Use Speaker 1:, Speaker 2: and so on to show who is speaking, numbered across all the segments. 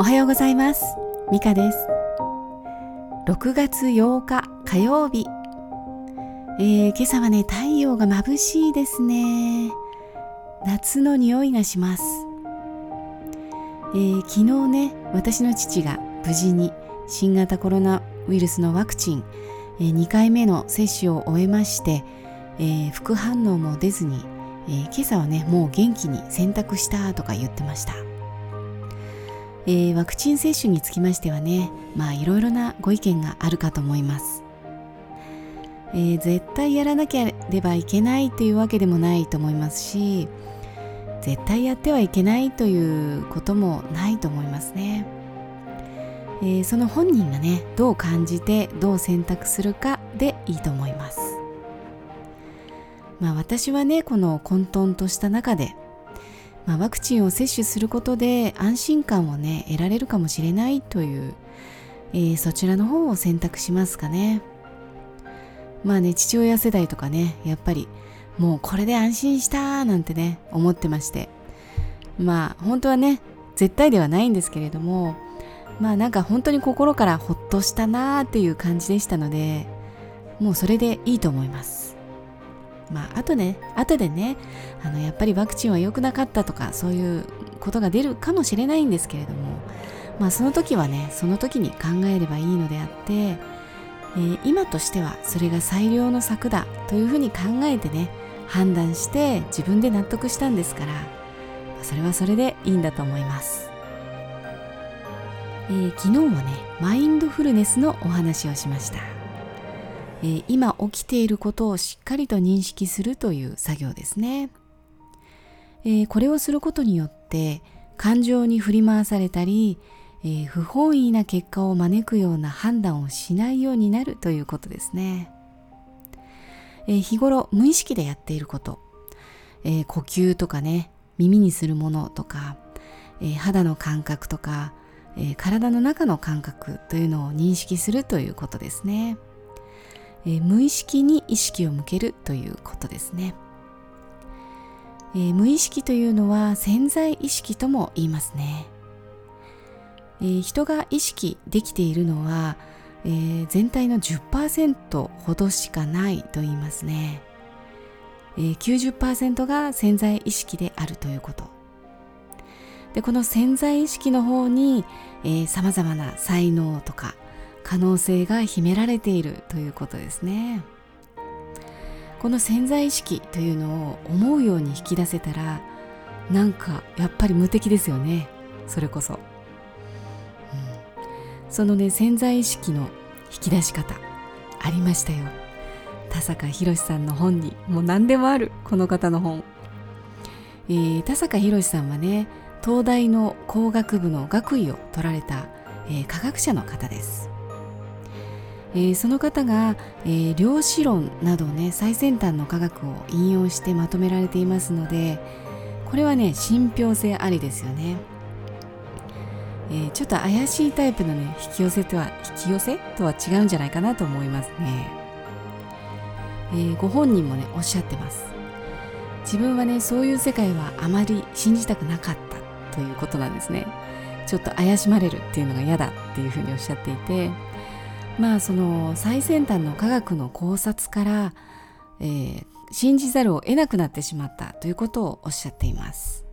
Speaker 1: おはようございます。ミカです。6月8日火曜日、えー、今朝はね太陽が眩しいですね。夏の匂いがします、えー、昨日ね私の父が無事に新型コロナウイルスのワクチン、えー、2回目の接種を終えまして、えー、副反応も出ずにえー、今朝はねもう元気に洗濯したとか言ってました、えー、ワクチン接種につきましてはねまあいろいろなご意見があるかと思います、えー、絶対やらなければいけないというわけでもないと思いますし絶対やってはいけないということもないと思いますね、えー、その本人がねどう感じてどう選択するかでいいと思います。まあ、私はねこの混沌とした中で、まあ、ワクチンを接種することで安心感をね得られるかもしれないという、えー、そちらの方を選択しますかね。まあね父親世代とかねやっぱりもうこれで安心したなんてね思ってまして。まあ本当はね絶対ではないんですけれどもまあなんか本当に心からほっとしたなーっていう感じでしたのでもうそれでいいと思います。まあ、あとね、後でね、あの、やっぱりワクチンは良くなかったとか、そういうことが出るかもしれないんですけれども、まあ、その時はね、その時に考えればいいのであって、えー、今としてはそれが最良の策だというふうに考えてね、判断して自分で納得したんですから、それはそれでいいんだと思います。えー、昨日はね、マインドフルネスのお話をしました。えー、今起きていることをしっかりと認識するという作業ですね、えー、これをすることによって感情に振り回されたり、えー、不本意な結果を招くような判断をしないようになるということですね、え日頃無意識でやっていること、え呼吸とかね耳にするものとか、え肌の感覚とか、え体の中の感覚というのを認識するということですね。えー、無意識に意識を向けるということですね、えー、無意識というのは潜在意識とも言いますね、えー、人が意識できているのは、え全体の10%ほどしかないと言いますね、えー、90%が潜在意識であるということ。でこの潜在意識の方にさまざまな才能とか可能性が秘められているということですね。この潜在意識というのを思うように引き出せたらなんかやっぱり無敵ですよね。それこそ、うん、そのね潜在意識の引き出し方ありましたよ。田坂宏さんの本にもう何でもあるこの方の本、えー、田坂宏さんはね東大の工学部の学位を取られた、えー、科学者の方です。えー、その方が、えー、量子論などね最先端の科学を引用してまとめられていますのでこれはね信憑性ありですよね、えー、ちょっと怪しいタイプのね引き寄せとは引き寄せとは違うんじゃないかなと思いますね、えー、ご本人もねおっしゃってます。自分はねそういう世界はあまり信じたくなかったということなんですね。ちょっと怪しまれるっていうのが嫌だっていうふうにおっしゃっていてまあその最先端の科学の考察から、えー、信じざるを得なくなってしまったということをおっしゃっています。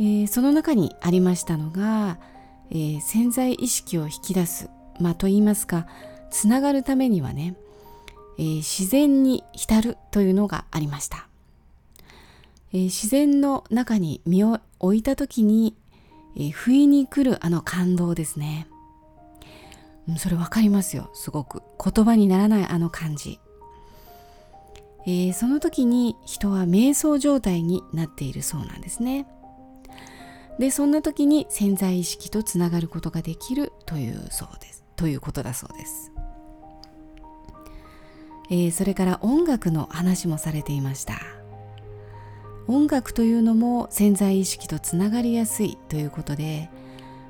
Speaker 1: えー、その中にありましたのが、えー、潜在意識を引き出す、まあ、と言いますかつながるためにはね、えー、自然に浸るというのがありました、えー、自然の中に身を置いた時に、えー、不意に来るあの感動ですねそれわかりますよすごく。言葉にならないあの感じ、えー、その時に人は瞑想状態になっているそうなんですね。でそんな時に潜在意識とつながることができるというそうです。ということだそうです、えー、それから音楽の話もされていました。音楽というのも潜在意識とつながりやすいということで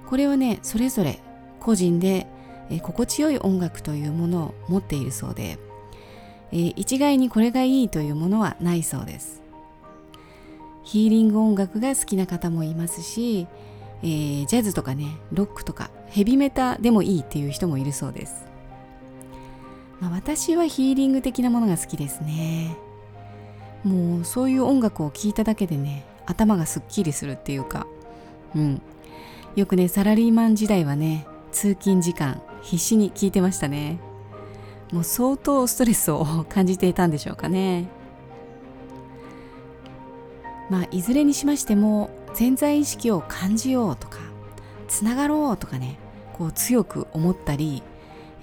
Speaker 1: これはねそれぞれ個人でえ心地よい音楽というものを持っているそうで、えー、一概にこれがいいというものはないそうです。ヒーリング音楽が好きな方もいますしえー、ジャズとかねロックとかヘビメタでもいいっていう人もいるそうです、まあ、私はヒーリング的なものが好きですね。もうそういう音楽を聴いただけでね頭がすっきりするっていうかうん。よくねサラリーマン時代はね通勤時間必死に聞いてましたね。もう相当ストレスを感じていたんでしょうかね。まあいずれにしましても潜在意識を感じようとかつながろうとかねこう強く思ったり、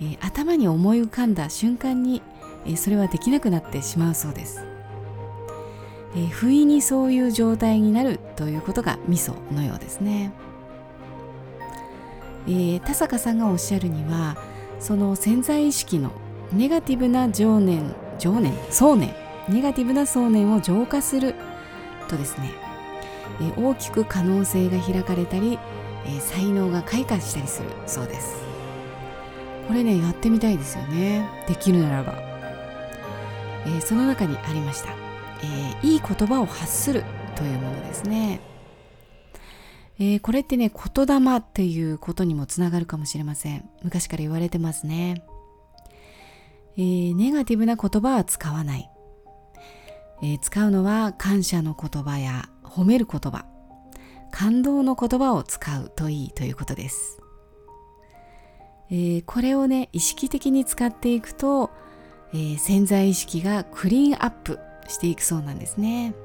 Speaker 1: えー、頭に思い浮かんだ瞬間に、えー、それはできなくなってしまうそうです、えー、不意にそういう状態になるということがミソのようですね、えー、田坂さんがおっしゃるにはその潜在意識のネガティブな情念情念想念ネガティブな想念を浄化するとですね、えー、大きく可能性が開かれたり、えー、才能が開花したりするそうです。これねやってみたいですよね。できるならば、えー、その中にありました、えいい言葉を発するというものですね。えー、これってね言霊っていうことにもつながるかもしれません。昔から言われてますね、えー、ネガティブな言葉は使わない。えー、使うのは感謝の言葉や褒める言葉。感動の言葉を使うといいということです、え、これをね意識的に使っていくと、え、潜在意識がクリーンアップしていくそうなんですね。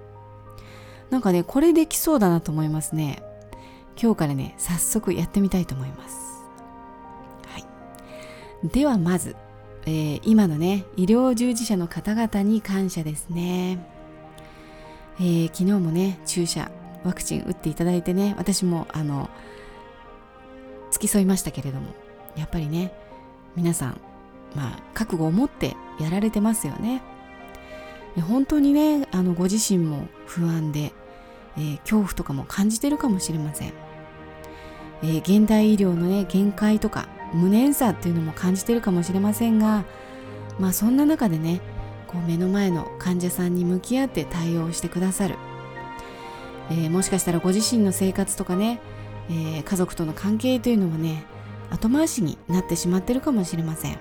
Speaker 1: なんかねこれできそうだなと思いますね。今日からね早速やってみたいと思います。はい。ではまずえー、今のね医療従事者の方々に感謝ですね、えー、昨日もね注射ワクチン打っていただいてね私もあの付き添いましたけれどもやっぱりね皆さんまあ覚悟を持ってやられてますよね。本当にねあのご自身も不安で、えー、恐怖とかも感じてるかもしれません、えー、現代医療のね限界とか無念さっていうのも感じてるかもしれませんがまあそんな中でねこう目の前の患者さんに向き合って対応してくださる、えー、もしかしたらご自身の生活とかね、え、家族との関係というのはね後回しになってしまってるかもしれません、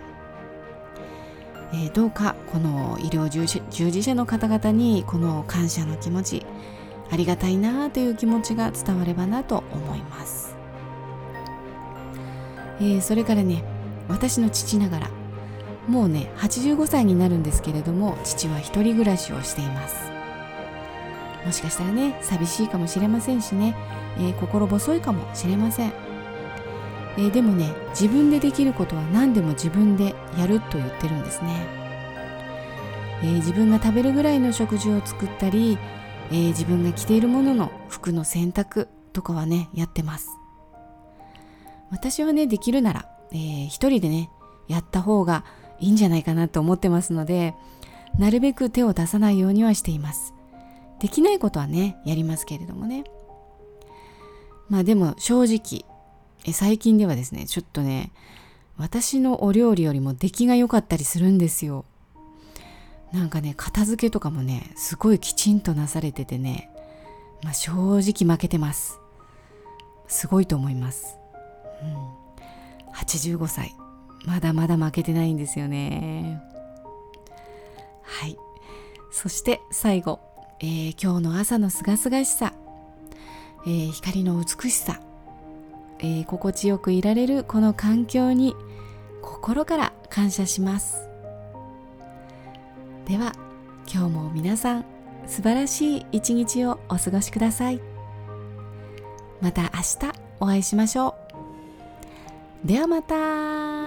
Speaker 1: えー、どうかこの医療従事者の方々にこの感謝の気持ちありがたいなという気持ちが伝わればなと思います。えー、それからね私の父ながらもうね85歳になるんですけれども父は一人暮らしをしています。もしかしたらね寂しいかもしれませんしね、えー、心細いかもしれません、えー、でもね自分でできることは何でも自分でやると言ってるんですね、えー、自分が食べるぐらいの食事を作ったり、え自分が着ているものの服の洗濯とかはねやってます。私はねできるなら、えー、一人でねやった方がいいんじゃないかなと思ってますのでなるべく手を出さないようにはしています。できないことはねやりますけれどもね。まあでも正直え最近ではですねちょっとね私のお料理よりも出来が良かったりするんですよ。なんかね片付けとかもねすごいきちんとなされててね、まあ、正直負けてます。すごいと思います。うん、85歳。まだまだ負けてないんですよね。はい。そして最後、えー、今日の朝のすがすがしさ、えー、光の美しさ、えー、心地よくいられるこの環境に心から感謝します。では今日も皆さん素晴らしい一日をお過ごしください。また明日お会いしましょう。ではまた。